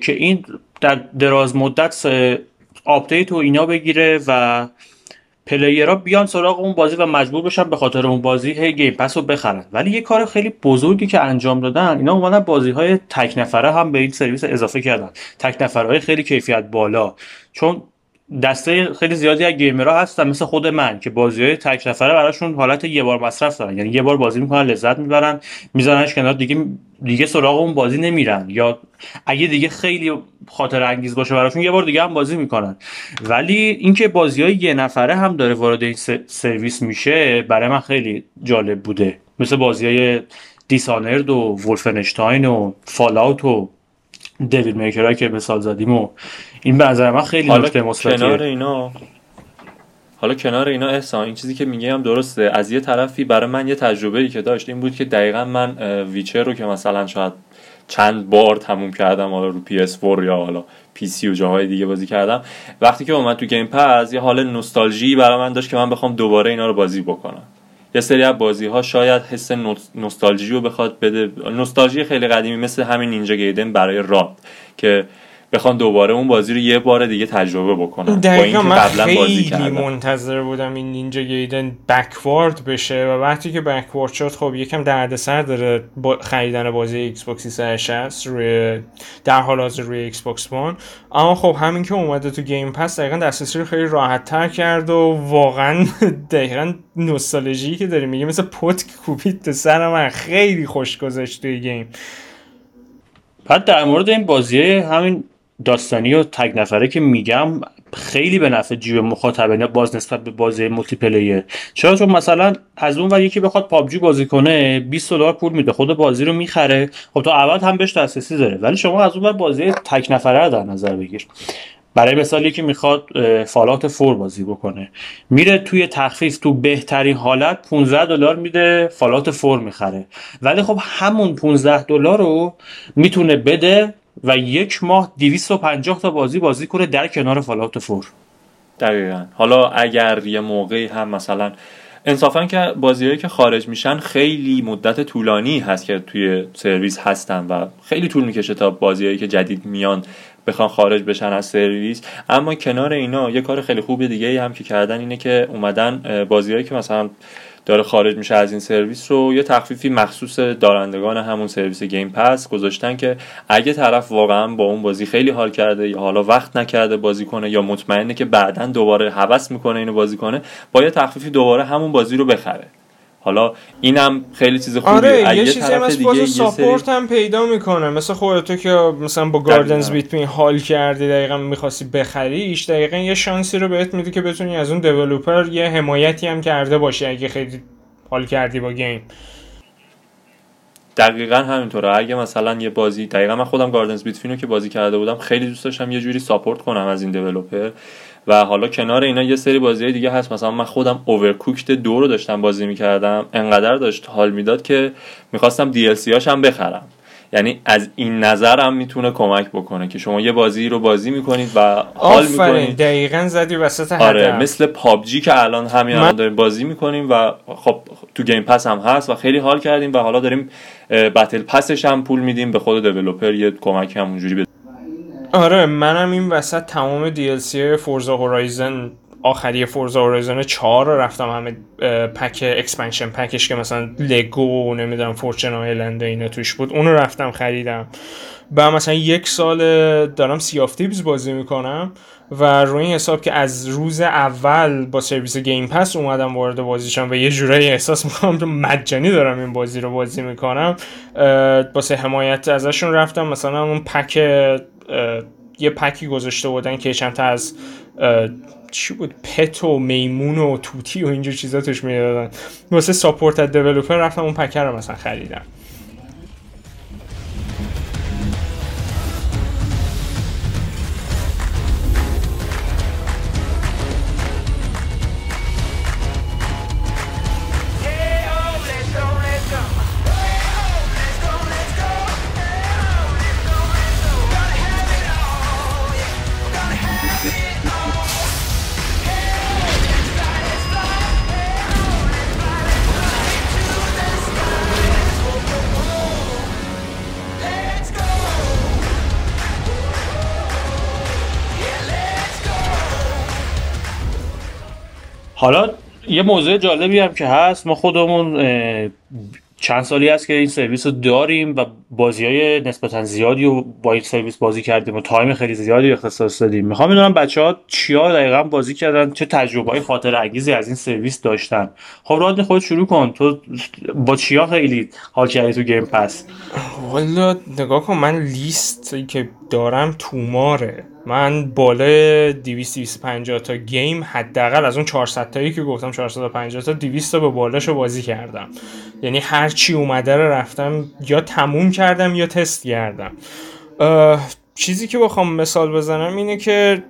که این در دراز مدت update و اینا بگیره و player ها بیان سراغ اون بازی و مجبور بشن به خاطر اون بازی هی Game Pass رو بخرن. ولی یه کار خیلی بزرگی که انجام دادن اینا اومدن بازی های تک نفره هم به این سرویس اضافه کردن. تک نفره های خیلی کیفیت بالا. چون دسته خیلی زیادی از gamer ها هستن مثل خود من که بازی های تک نفره براشون حالت یه بار مصرف دارن. یعنی یه بار بازی می‌کنن لذت می‌برن میذارنش کنار دیگه دیگه سراغ اون بازی نمیرن. یا اگه دیگه خیلی خاطر انگیز باشه براشون یه بار دیگه هم بازی می‌کنن. ولی اینکه بازی های یه نفره هم داره وارد این سرویس میشه برای من خیلی جالب بوده. مثل بازی های دیسانرد و ولفنشتاین و فالاوت و دیوید میکرا که مثال زدیم و این به نظر من خیلی نکته مثبتیه. کنار اینا حالا کنار اینا احسان این چیزی که میگم درسته. از یه طرفی برای من یه تجربه ای که داشت این بود که دقیقا من ویچر رو که مثلا شاید چند بار تموم کردم حالا رو PS4 یا حالا PC و جاهای دیگه بازی کردم. وقتی که اومد تو Game Pass یه حال نوستالژی برای من داشت که من بخوام دوباره اینا رو بازی بکنم. یه سری از بازی ها شاید حس نوستالژی رو بخواد بده. نوستالژی خیلی قدیمی مثل همین Ninja Gaiden برای راد که بخوان دوباره اون بازی رو یه بار دیگه تجربه بکنن. دقیقا من خیلی منتظر بودم این Ninja Gaiden backward بشه و وقتی که backward شد خب یکم دردسر داره با خریدن بازی Xbox 360 روی در حال حاضر روی Xbox One. اما خب همین که اومده تو Game Pass دقیقا دسترسی رو خیلی راحت تر کرد و واقعا <laughs> دقیقا نوستالژی که داری میگه مثل پتک کوبید تو سر من. خیلی خوش گذشت توی game. بعد در مورد این بازی همین داستانی و تک نفره که میگم خیلی به نفع جیب مخاطبین باز نسبت به بازی multiplayer چرا؟ چون مثلا از اون و یکی بخواد PUBG بازی کنه 20 دلار پول میده خود بازی رو می‌خره. خب تا ابد هم بهش دسترسی داره. ولی شما از اون بازی تک نفره رو در نظر بگیر. برای مثال یکی می‌خواد فالات فور بازی بکنه. میره توی تخفیف تو بهترین حالت 15 دلار میده فالات فور می‌خره. ولی خب همون 15 دلار رو می‌تونه بده و یک ماه 250 تا بازی بازی کنه در کنار فالات فور. دقیقا. حالا اگر یه موقعی هم مثلا انصافا که بازیهایی که خارج میشن خیلی مدت طولانی هست که توی سرویس هستن و خیلی طول می‌کشه تا بازیهایی که جدید میان بخوان خارج بشن از سرویس. اما کنار اینا یه کار خیلی خوب دیگه هم که کردن اینه که اومدن بازیهایی که مثلا داره خارج میشه از این سرویس رو یه تخفیفی مخصوص دارندگان همون سرویس Game Pass گذاشتن که اگه طرف واقعا با اون بازی خیلی حال کرده یا حالا وقت نکرده بازی کنه یا مطمئنه که بعدا دوباره هوس می‌کنه اینو بازی کنه با یه تخفیفی دوباره همون بازی رو بخره. حالا اینم خیلی چیز خوبیه. آره یه چیزی هم از باز support هم پیدا می‌کنه. مثل خودتو که مثلا با Gardens Between حال کردی دقیقا می‌خواستی بخریش دقیقا یه شانسی رو بهت میده که بتونی از اون developer یه حمایتی هم کرده باشی اگه خیلی حال کردی با game دقیقا همینطوره. اگه مثلا یه بازی دقیقا من خودم Gardens Between رو که بازی کرده بودم خیلی دوست داشتم یه جوری support کنم از این developer و حالا کنار اینا یه سری بازی دیگه هست. مثلا من خودم Overcooked دو رو داشتم بازی می‌کردم. انقدر داشت حال می‌داد که می‌خواستم دی هاش هم بخرم. یعنی از این نظر هم می‌تونه کمک بکنه که شما یه بازی رو بازی می‌کنید و حال می‌کنید. دقیقا زدی وسط آره مثل پابجی که الان همین الان داریم بازی می‌کنیم و خب تو گیم پس هم هست و خیلی حال کردیم و حالا داریم بتل پسش هم پول میدیم. به خود دیولپر یه کمک همونجوری آره منم این وسط تمام DLC فورزا هورایزن آخری فورزا اورایزون 4 رو رفتم همه pack expansion pack ش که مثلا Lego نمی‌دونم Fortune Island اینا توش بود اون رو رفتم خریدم. و مثلا یک سال دارم Sea of Thieves بازی می‌کنم و روی این حساب که از روز اول با سرویس Game Pass اومدم وارد بازیشم و یه جورایی احساس می‌کنم مجانی دارم این بازی رو بازی می‌کنم. واسه حمایت ازشون رفتم مثلا اون pack یه pack ی گذاشته بودن که چند تا از چی بود؟ پت و میمون و توتی و اینجور چیزا توش می‌دادن. واسه ساپورت از دیولپر رفتم اون پکر رو مثلا خریدم. حالا یه موضوع جالبی هم که هست ما خودمون چند سالی هست که این سرویس رو داریم و بازی های نسبتا زیادی رو با این سرویس بازی کردیم و time خیلی زیادی اختصاص دادیم. می‌خوام بدونم بچه ها چیا دقیقا بازی کردن چه تجربه های خاطر انگیزی از این سرویس داشتن. خب راد خود شروع کن. تو با چیا خیلی حال کردی تو Game Pass؟ والا نگاه کن من لیست که دارم طوماره. من بالای 250 تا گیم حداقل از اون 400 تایی که گفتم 450 تا 200 تا به بالاشو بازی کردم. یعنی هر چی اومده رو رفتم یا تموم کردم یا تست کردم. چیزی که بخوام مثال بزنم اینه که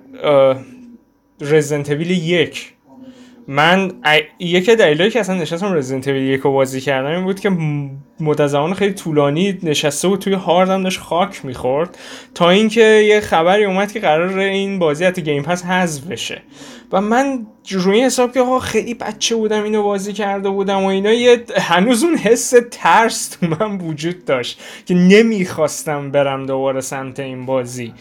رزنت یک من یکی دلیلی که اصلا نشستم رزیدنت ایول یک رو بازی کردم این بود که مدت خیلی طولانی نشسته و توی هاردم داشت خاک می‌خورد تا اینکه یه خبری اومد که قرار این بازی حتی Game Pass حذف بشه. و من روی حساب که خیلی بچه بودم اینو بازی کرده بودم و اینا یه هنوز اون حس ترس تو من وجود داشت که نمی‌خواستم برم دوباره سمت این بازی.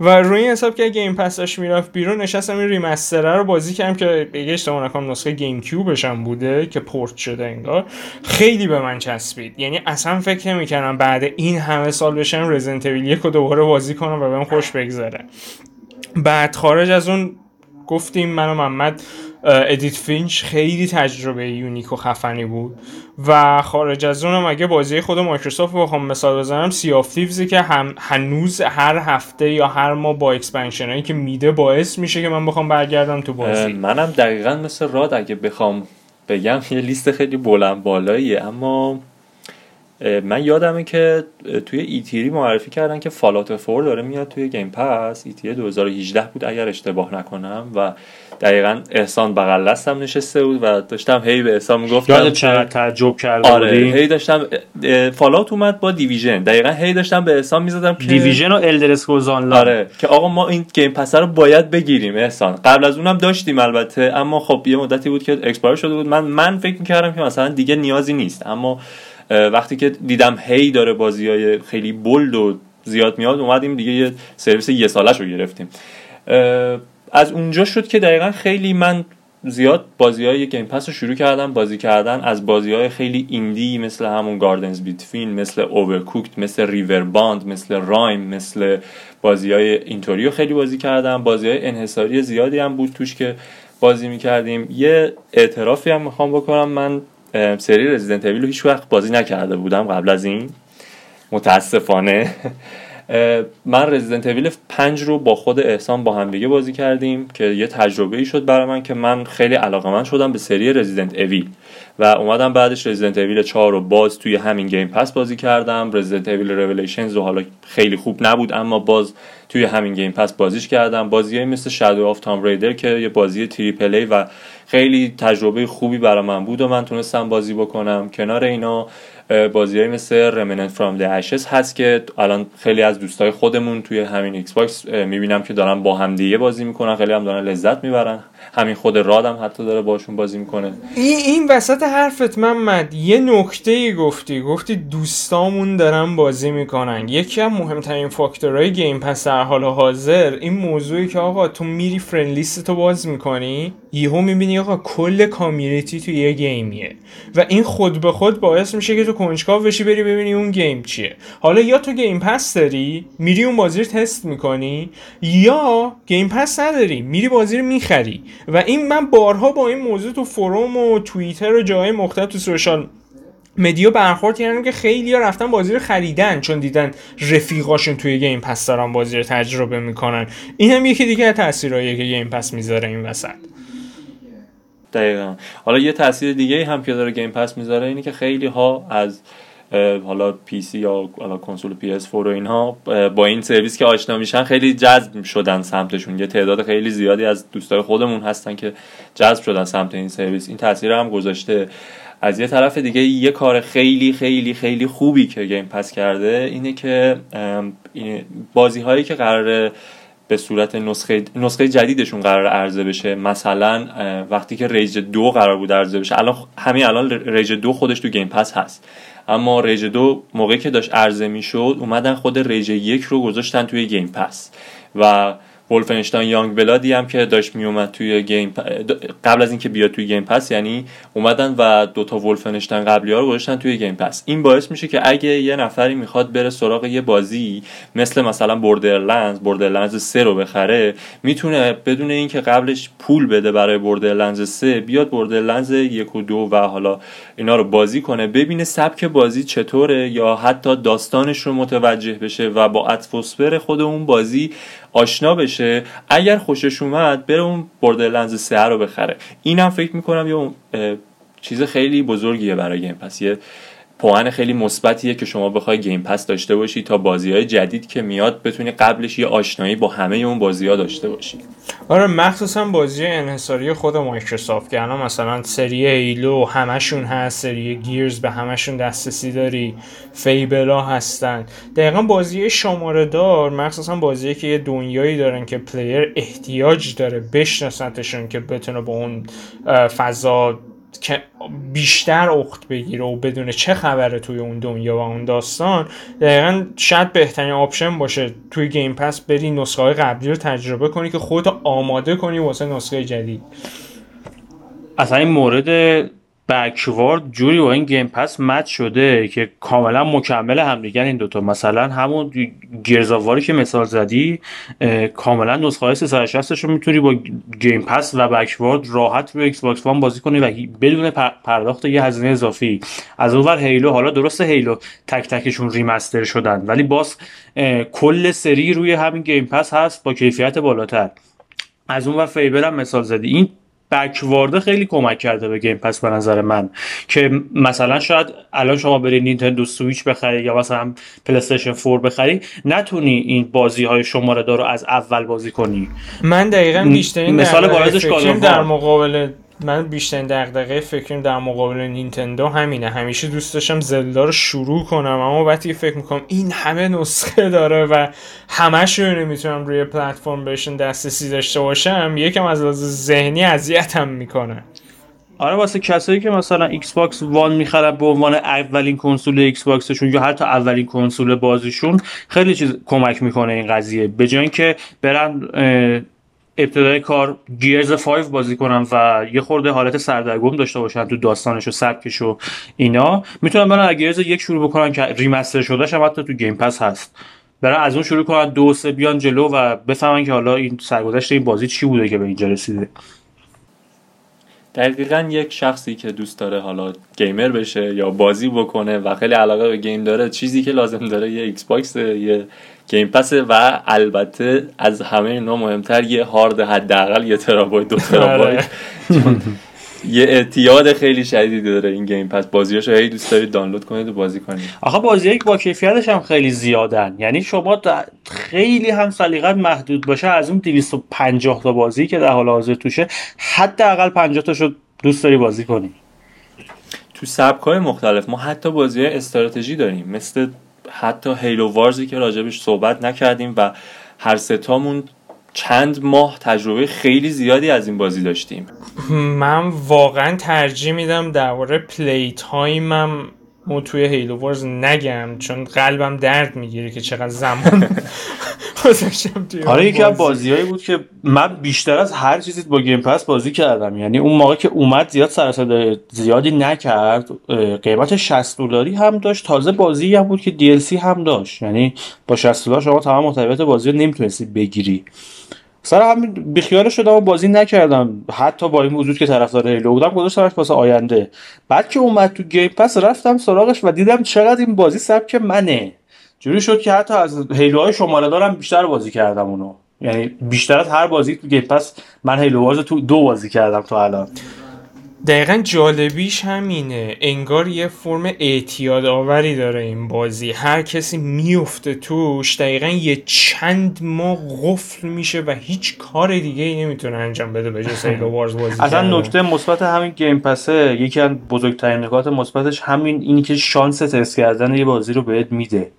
و روی حساب که Game Pass داشت می‌رفت بیرون نشستم این remaster ه رو بازی کردم که اگه اشتباه نکنم نسخه GameCube ش هم بوده که پورت شده انگار. خیلی به من چسبید. یعنی اصلا فکر نمی‌کردم بعد این همه سال بشم رزنت یک دوباره بازی کنم و بهم خوش بگذره. بعد خارج از اون گفتیم من و محمد Edith Finch خیلی تجربه unique و خفنی بود و خارج از اونم اگه بازی خود مایکروسافت بخوام مثال بزنم Sea of Thieves ی که هم هنوز هر هفته یا هر ماه با expansion هایی که میده باعث میشه که من بخوام برگردم تو بازی. منم دقیقا مثل راد اگه بخوام بگم یه لیست خیلی بلند بالاییه اما من یادمه که توی E3 معرفی کردن که Fallout Four داره میاد توی Game Pass E3 2018 بود اگر اشتباه نکنم و دقیقا احسان بغل دستم نشسته بود و داشتم هی به احسان می‌گفتم یاد چقدر تعجب کرده آره هی داشتم Fallout اومد با Division دقیقا هی داشتم به احسان می‌زدم که Division و Elder Scrolls آره که آقا ما این Game Pass رو باید بگیریم احسان. قبل از اونم داشتیم البته اما خب یه مدتی بود که expire شده بود. من من فکر می‌کردم که مثلا دیگه نیازی نیست اما وقتی که دیدم هی داره بازی های خیلی bold و زیاد میاد اومدیم دیگه یه سرویس یه سالش رو گرفتیم. از اونجا شد که دقیقا خیلی من زیاد بازی های Game Pass رو شروع کردم. بازی کردن از بازی های خیلی indie مثل همون Gardens Between مثل Overcooked مثل Riverbond مثل Rime مثل بازی های اینطوری رو خیلی بازی کردم. بازی های انحصاری زیادی هم بود توش که بازی می‌کردیم. یه اعترافی هم می‌خوام بکنم. من سری Resident Evil رو هیچ وقت بازی نکرده بودم قبل از این. متاسفانه. <laughs> من Resident Evil 5 رو با خود احسان با هم دیگه بازی کردیم که یه تجربه ای شد برای من که من خیلی علاقه‌مند شدم به سری Resident Evil و اومدم بعدش Resident Evil 4 رو باز توی همین Game Pass بازی کردم. Resident Evil Revelations و حالا خیلی خوب نبود اما باز توی همین Game Pass بازیش کردم. بازی مثل Shadow of Tomb Raider که یه بازی triple A و خیلی تجربه خوبی برای من بود و من تونستم بازی بکنم. کنار اینا بازی های مثل Remnant From the Ashes که الان خیلی از دوستای خودمون توی همین ایکس باکس می‌بینم که دارن با هم بازی می‌کنن. خیلی هم دارن لذت می‌برن. همین خود رادم حتی داره باشون بازی می‌کنه. این این وسط حرفت محمد یه نکته گفتی. گفتی دوستامون دارن بازی می‌کنن. یکی از مهمترین فاکتورهای Game Pass در حال حاضر این موضوعی که آقا تو میری friend list تو باز می‌کنی یهو می‌بینی آقا کل community تو یه game یه و این خود به خود باعث میشه که تو کنجکاو بشی بری ببینی اون game چیه. حالا یا تو Game Pass داری میری اون بازی رو تست می‌کنی یا Game Pass نداری میری بازی رو می‌خری. و این من بارها با این موضوع تو forum و توییتر و جای مختلف تو social media برخورد کردم که خیلی ها رفتن بازی رو خریدن چون دیدن رفیقاشون توی Game Pass دارن بازی رو تجربه می‌کنن. این هم یکی دیگه تاثیرهاییه که Game Pass می‌ذاره این وسط. دقیقا. حالا یه تاثیر دیگه هم که داره Game Pass می‌ذاره اینه که خیلی ها از حالا PC یا حالا کنسول PS 4 و اینها با این سرویس که آشنا میشن خیلی جذب شدن سمتشون. یه تعداد خیلی زیادی از دوستای خودمون هستن که جذب شدن سمت این سرویس. این تاثیر هم گذاشته. از یه طرف دیگه یه کار خیلی خیلی خیلی خوبی که Game Pass کرده اینه که بازی هایی که قراره به صورت نسخه نسخه جدیدشون قرار عرضه بشه مثلا وقتی که Rage دو قرار بود عرضه بشه. الان همین الان Rage دو خودش تو Game Pass هست. اما Rage دو موقعی که داشت عرضه می‌شد اومدن خود Rage یک رو گذاشتن توی Game Pass و Wolfenstein Youngblood ی هم که داشت میومد توی game قبل از اینکه بیاد توی Game Pass یعنی اومدن و دوتا Wolfenstein قبلی ها رو گذاشتن توی Game Pass این باعث میشه که اگه یه نفری می‌خواد بره سراغ یه بازی مثل مثلا Borderlands Borderlands 3 رو بخره می‌تونه بدون اینکه قبلش پول بده برای Borderlands 3 بیاد Borderlands 1 و 2 و حالا اینا رو بازی کنه ببینه سبک بازی چطوره یا حتی داستانش رو متوجه بشه و با اتمسفر خود اون بازی آشنا بشه اگر خوشش اومد بره اون Borderlands 3 رو بخره. اینم فکر می‌کنم یه چیز خیلی بزرگیه برای Game Pass یه پوئن خیلی مثبتیه که شما بخوای Game Pass داشته باشی تا بازی های جدید که میاد بتونی قبلش یه آشنایی با همه اون بازی ها داشته باشی. آره مخصوصا بازی انحصاری خود مایکروسافت که الان مثلا سری Halo همشون هست سری Gears به همشون دسترسی داری Fable ها هستن. دقیقا بازی شماره دار مخصوصا بازی که یه دنیایی دارن که player احتیاج داره بشناسنتشون که بتونه با اون فضا که بیشتر اخت بگیره و بدونه چه خبره توی اون دنیا و اون داستان دقیقا شاید بهترین option باشه توی Game Pass بری نسخه های قبلی رو تجربه کنی که خودتو آماده کنی واسه نسخه جدید. اصلا این مورد backward جوری با این Game Pass مد شده که کاملا مکمل هم دیگه. این دوتا مثلا همون Gears of War ی که مثال زدی کاملا نسخه های 360 رو می‌تونی با Game Pass و backward راحت روی Xbox One بازی کنی و بدون پرداخت یه هزینه اضافی. از اونور Halo حالا درست هیلو تک تکشون remaster شدن ولی باز کل سری روی همین Game Pass هست با کیفیت بالاتر. از اون Fable هم مثال زدی. این backward ه خیلی کمک کرده به Game Pass به نظر من. که مثلا شاید الان شما بری Nintendo Switch بخری یا مثلا PlayStation 4 بخری نتونی این بازی های شماره دار رو از اول بازی کنی. من دقیقا بیشترین مثال بارزش در مقابل من بیشترین دغدغه فکریم در مقابل نینتندو همینه. همیشه دوست داشتم Zelda رو شروع کنم اما وقتی فکر می‌کنم این همه نسخه داره و همش رو نمی‌تونم روی پلتفرم بهشون دسترسی داشته باشم. یکم از لحاظ ذهنی اذیتم می‌کنه. آره واسه کسایی که مثلا Xbox One می‌خرن به عنوان اولین کنسول Xbox شون یا حتی اولین کنسول بازیشون خیلی چیز کمک می‌کنه این قضیه. به جای اینکه برن ابتدای کار Gears 5 بازی کنم و یه خورده حالت سردرگم داشته باشن تو داستانش و سبکش و اینا. می‌تونم برن از Gears یک شروع بکنن که remaster شدهش هم حتی تو Game Pass هست. برن از اون شروع کنن دو سه بیان جلو و بفهمن که حالا این سرگذشت این بازی چی بوده که به اینجا رسیده. دقیقا یک شخصی که دوست داره حالا gamer بشه یا بازی بکنه و خیلی علاقه به game داره چیزی که لازم داره یه Xbox یه Game Pass و البته از همه اینا مهمتر یه هارد حداقل یه ترابایت دو ترابایت آره. <laughs> یه اعتیاد خیلی شدیدی داره این Game Pass بازیاشو هی دوست دارید دانلود کنید و بازی کنید. آخه بازی با کیفیتش هم خیلی زیادن. یعنی شما خیلی هم سلیقت محدود باشه از اون 250 تا بازی که در حال حاضر توشه حداقل 50 تاشو دوست داری بازی کنی. تو سبک های مختلف ما حتی بازی استراتژی داریم. مثل حتی Halo Wars ی که راجبش صحبت نکردیم و هر ستامون چند ماه تجربه خیلی زیادی از این بازی داشتیم. من واقعا ترجیح میدم درباره playtime م مو توی Halo Wars نگم چون قلبم درد می‌گیره که چقدر زمان <laughs> آره یکی از بازیهایی بود که من بیشتر از هر چیزی با گیم پس بازی کردم. یعنی اون موقع که اومد زیاد سر زیادی نکرد قیمت 60 دلاری هم داشت. تازه بازی هم بود که DLC هم داشت. یعنی با 60 دلار شما تمام محتویات بازی رو نمی‌تونستی بگیری. سر همین بیخیال شدم و بازی نکردم. حتی با این وجود که طرفدار هیلو بودم گذاشتمش واسه آینده. بعد که اومد تو گیم پس رفتم سراغش و دیدم چقدر این بازی سبک منه. جوری شد که حتی از هیلوهای شماره دارم بیشتر بازی کردم اونو. یعنی بیشتر از هر بازی تو گیم پس من هیلو تو دو بازی کردم تو الان. دقیقا جالبیش همینه. انگار یه فرم اعتیاد آوری داره این بازی. هر کسی میفته توش دقیقا یه چند ماه قفل میشه و هیچ کار دیگه ای نمی‌تونه انجام بده به جز هیلو وارز بازی <laughs> اصلا نکته مثبت همین گیم پسه یکی از بزرگترین نکات مثبتش همین اینی که شانس تست کردن یه بازی رو بهت میده.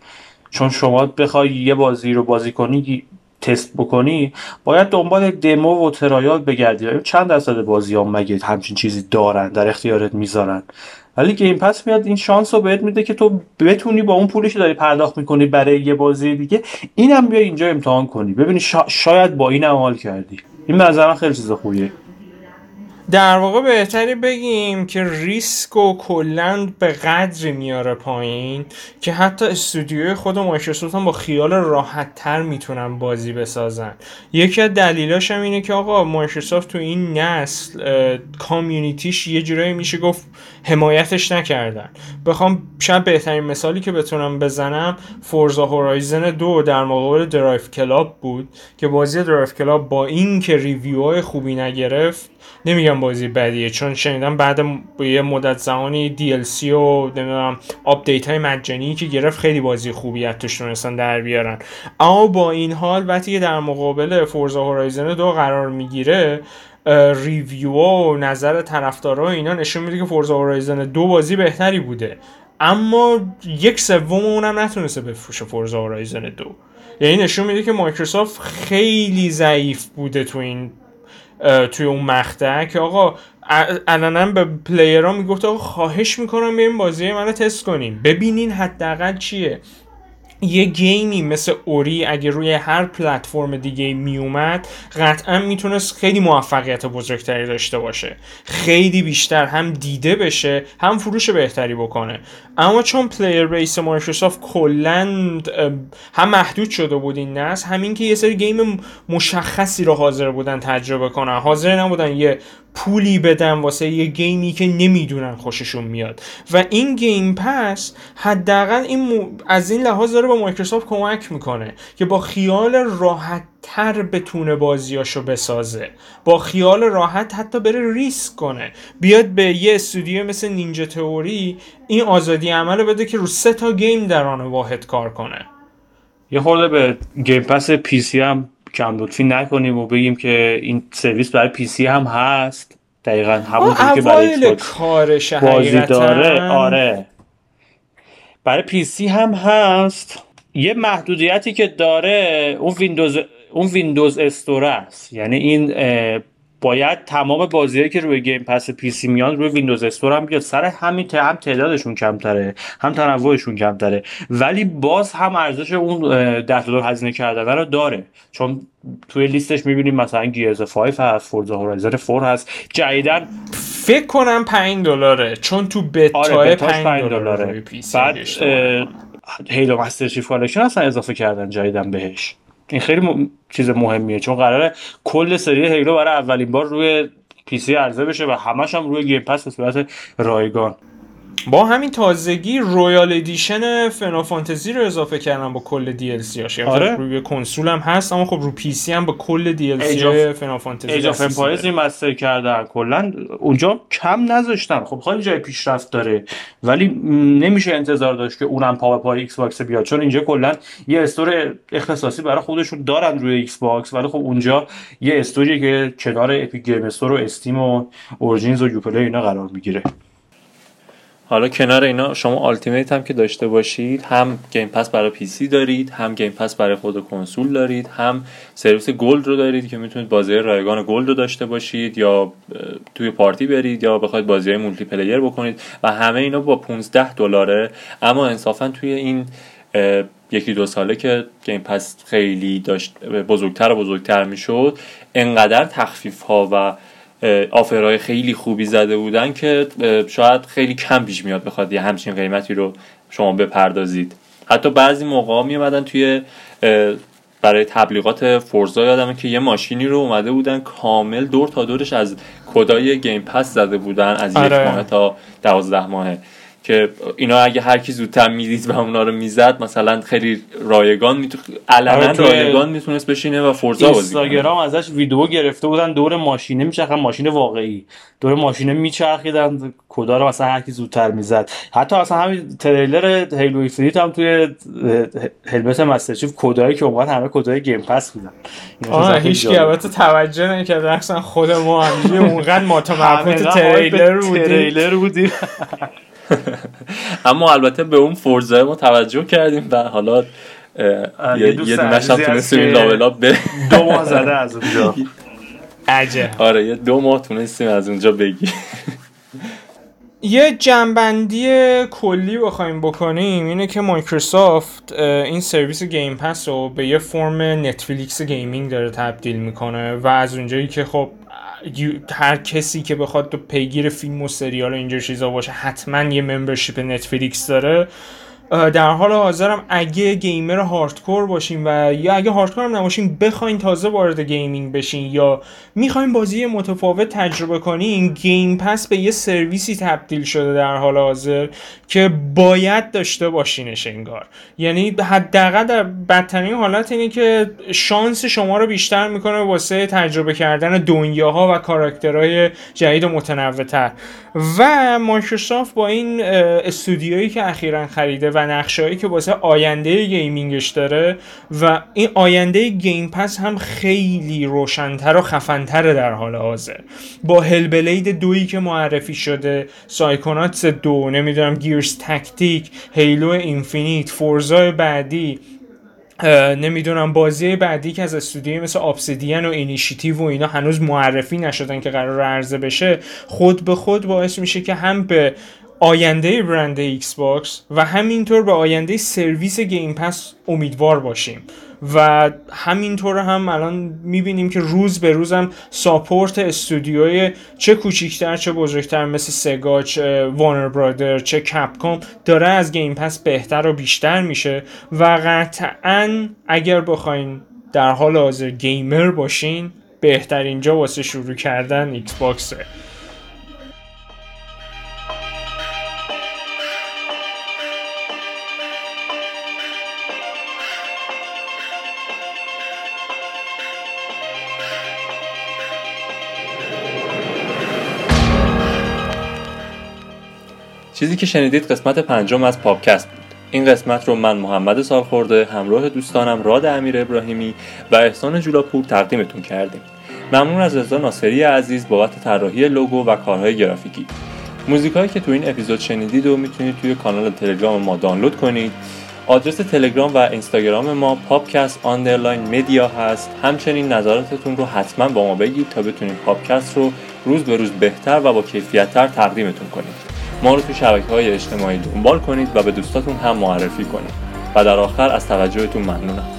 چون شما بخوای یه بازی رو بازی کنی تست بکنی باید دنبال دمو و ترایال بگردی. چند درصد بازی ها مگه همچین چیزی دارن در اختیارت می‌ذارن؟ ولی گیم پس میاد این شانس رو بهت میده که تو بتونی با اون پولی داری پرداخت می‌کنی برای یه بازی دیگه اینم بیا اینجا امتحان کنی. ببینی شاید با این عمل کردی. این به خیلی چیز خوبیه. در واقع بهتری بگیم که ریسک و کلند به قدری میاره پایین که حتی استودیوی خود مایکروسافت هم با خیال راحت تر می‌تونن بازی بسازن. یکی از دلیلاش هم اینه که آقا مایکروسافت تو این نسل community ش یه جورایی میشه گفت حمایتش نکردن. بخوام شاید بهترین مثالی که بتونم بزنم Forza Horizon دو در مقابل Driveclub بود که بازی Driveclub با این که review خوبی نگرفت نمیگم بازی بدیه چون شنیدم بعد یه مدت زمانی DLC و نمی‌دونم آپدیت های مجانی که گرفت خیلی بازی خوبی از توش تونستن در بیارن. اما با این حال وقتی که در مقابل Forza Horizon دو قرار می‌گیره review و نظر طرفدارا اینا نشون میده که Forza Horizon دو بازی بهتری بوده. اما یک سوم اونم نتونسته بفروشه Forza Horizon دو. یعنی نشون میده که مایکروسافت خیلی ضعیف بوده تو این توی اون مقطع که آقا علنا به player ها می‌گفت آقا خواهش می‌کنم این بازی منو تست کنیم ببینین حداقل چیه. یه game ی مثل Ori اگه روی هر پلتفرم دیگه میومد قطعا می‌تونست خیلی موفقیت بزرگتری داشته باشه. خیلی بیشتر هم دیده بشه هم فروش بهتری بکنه. اما چون player base Microsoft کلا هم محدود شده بود این نسل همین که یه سری game مشخصی رو حاضر بودن تجربه کنن. حاضر نبودن یه پولی بدن واسه یه game ی که نمی‌دونن خوششون میاد. و این Game Pass حداقل این از این لحاظ داره به مایکروسافت کمک می‌کنه که با خیال راحت تر بتونه بازیاشو بسازه. با خیال راحت حتی بره ریسک کنه. بیاد به یه استودیو مثل Ninja Theory این آزادی عمل بده که رو سه تا game در آن واحد کار کنه. یه خورده به Game Pass PC هم کم لطفی نکنیم و بگیم که این سرویس برای PC هم هست. دقیقا همون که برای کارش بازی داره. آره. برای PC هم هست. یه محدودیتی که داره اون ویندوز اون Windows Store ه است. یعنی این باید تمام بازیهایی که روی Game Pass PC میان روی Windows Store هم بیاد. سر همین هم تعدادشون کمتره هم تنوعشون کمتره. ولی باز هم ارزش اون 10 دلار هزینه کردن رو داره. چون توی لیستش می‌بینیم مثلا Gears 5 هست Forza Horizon 4 هست. جدیدن فکر کنم 5 دلاره. چون تو بتا آره 5 دلاره بعد Halo Master Chief Collection اصلا اضافه کردن جدیدن بهش. این خیلی چیز مهمیه. چون قراره کل سری Halo برای اولین بار روی PC عرضه بشه و همش هم روی Game Pass به صورت رایگان. با همین تازگی Royal Edition Final Fantasy رو اضافه کردن با کل DLC هاش. آره. روی کنسول هم هست اما خب رو PC هم با کل DLC Final Fantasy Age of Empires remaster کردن. کلا اونجا کم نذاشتن. خب خیلی جای پیشرفت داره. ولی نمیشه انتظار داشت که اونم پا به پای Xbox بیاد. چون اینجا کلا یه store اختصاصی برای خودشون دارن روی Xbox ولی خب اونجا یه store ی که کنار Epic Game Store و Steam و Origins و Uplay اینا قرار می‌گیره. حالا کنار اینا شما Ultimate هم که داشته باشید هم Game Pass برای PC دارید هم Game Pass برای خود کنسول دارید هم سرویس Gold رو دارید که می‌تونید بازی رایگان Gold رو داشته باشید یا توی party برید یا بخواید بازی multiplayer بکنید و همه اینا با 15 دلاره. اما انصافا توی این یکی دو ساله که Game Pass خیلی داشت بزرگتر و بزرگتر می‌شد انقدر تخفیف ها و آفرهای خیلی خوبی زده بودن که شاید خیلی کم پیش میاد بخواد یه همچین قیمتی رو شما بپردازید حتی بعضی موقع می توی برای تبلیغات فورزا یادمه که یه ماشینی رو اومده بودن کامل دور تا دورش از کدای گیم پس زده بودن از یک آره. ماه تا دوازده ماهه که اینا اگه هر کی زودتر می‌دید و اونا رو می‌زد مثلا خیلی رایگان میتو... علنا آره، رایگان می‌تونست بشینه و Forza بازی اینستاگرام ازش ویدیو گرفته بودن دور ماشینه میچرخن ماشین واقعی. دور ماشینه میچرخیدن کدا رو مثلا هر کی زودتر می‌زد. حتی اصلا همین تریلر Halo Infinite هم توی helmet Master Chief کدایی که اومد همه کدای Game Pass بودن. آه هیچ البته توجه نکرد اصلا خود ما اونقدر محو تریلر بودیم. <laughs> <laughs> اما البته به اون Forza ما توجه کردیم و حالا یه دونش هم تونستیم این لابلا به دو ماه زده از اونجا. <laughs> عجه آره یه دو ماه تونستیم از اونجا بگی <laughs> یه جمع‌بندی کلی بخوایم بکنیم اینه که مایکروسافت این سرویس Game Pass رو به یه فرم نتفلیکس gaming داره تبدیل می‌کنه و از اونجایی که خب هر کسی که بخواد تو پیگیر فیلم و سریال و اینجور چیزا باشه حتما یه membership نتفلیکس داره. در حال حاضرم اگه gamer hardcore باشین و یا اگه hardcore هم نباشین بخواین تازه وارد gaming بشین یا می‌خواین بازی متفاوت تجربه کنین Game Pass به یه سرویسی تبدیل شده در حال حاضر که باید داشته باشینش انگار. یعنی حداقل در بدترین حالت اینه که شانس شما رو بیشتر می‌کنه واسه تجربه کردن دنیاها و کاراکترهای جدید و متنوعتر. و مایکروسافت با این استودیویی که اخیرا خریده و نقشههایی که واسه آینده gaming ش داره و این آینده Game Pass هم خیلی روشنتر و خفنتر در حال حاضر. با Hellblade دویی که معرفی شده Psychonauts دو نمی‌دونم Gears Tactics Halo Infinite Forza ی بعدی نمی‌دونم بازی بعدی که از استودیوی مثل Obsidian و اینیشیتیو و اینا هنوز معرفی نشدن که قراره عرضه بشه خود به خود باعث میشه که هم به آینده برند Xbox و همینطور به آینده سرویس Game Pass امیدوار باشیم. و همینطور هم الان می‌بینیم که روز به روزم support استودیوی چه کوچیکتر چه بزرگتر مثل Sega چه Warner Brother چه Capcom داره از Game Pass بهتر و بیشتر میشه. و قطعا اگر بخواین در حال حاضر gamer باشین بهترین جا واسه شروع کردن Xbox ه چیزی که شنیدید قسمت پنجم از پاپکست بود. این قسمت رو من محمد سالخورده همراه دوستانم راد امیر ابراهیمی و احسان جولاپور تقدیمتون کردیم. ممنون از رضا ناصری عزیز بابت طراحی لوگو و کارهای گرافیکی. موزیکایی که تو این اپیزود شنیدید و می‌تونید توی کانال تلگرام ما دانلود کنید. آدرس تلگرام و اینستاگرام ما پاپکست underline media هست. همچنین نظراتتون رو حتما با ما بگید تا بتونیم پاپکست رو روز به روز بهتر و با کیفیتتر تقدیمتون کنیم. ما رو تو شبکه های اجتماعی دنبال کنید و به دوستاتون هم معرفی کنید. و در آخر از توجهتون ممنونم.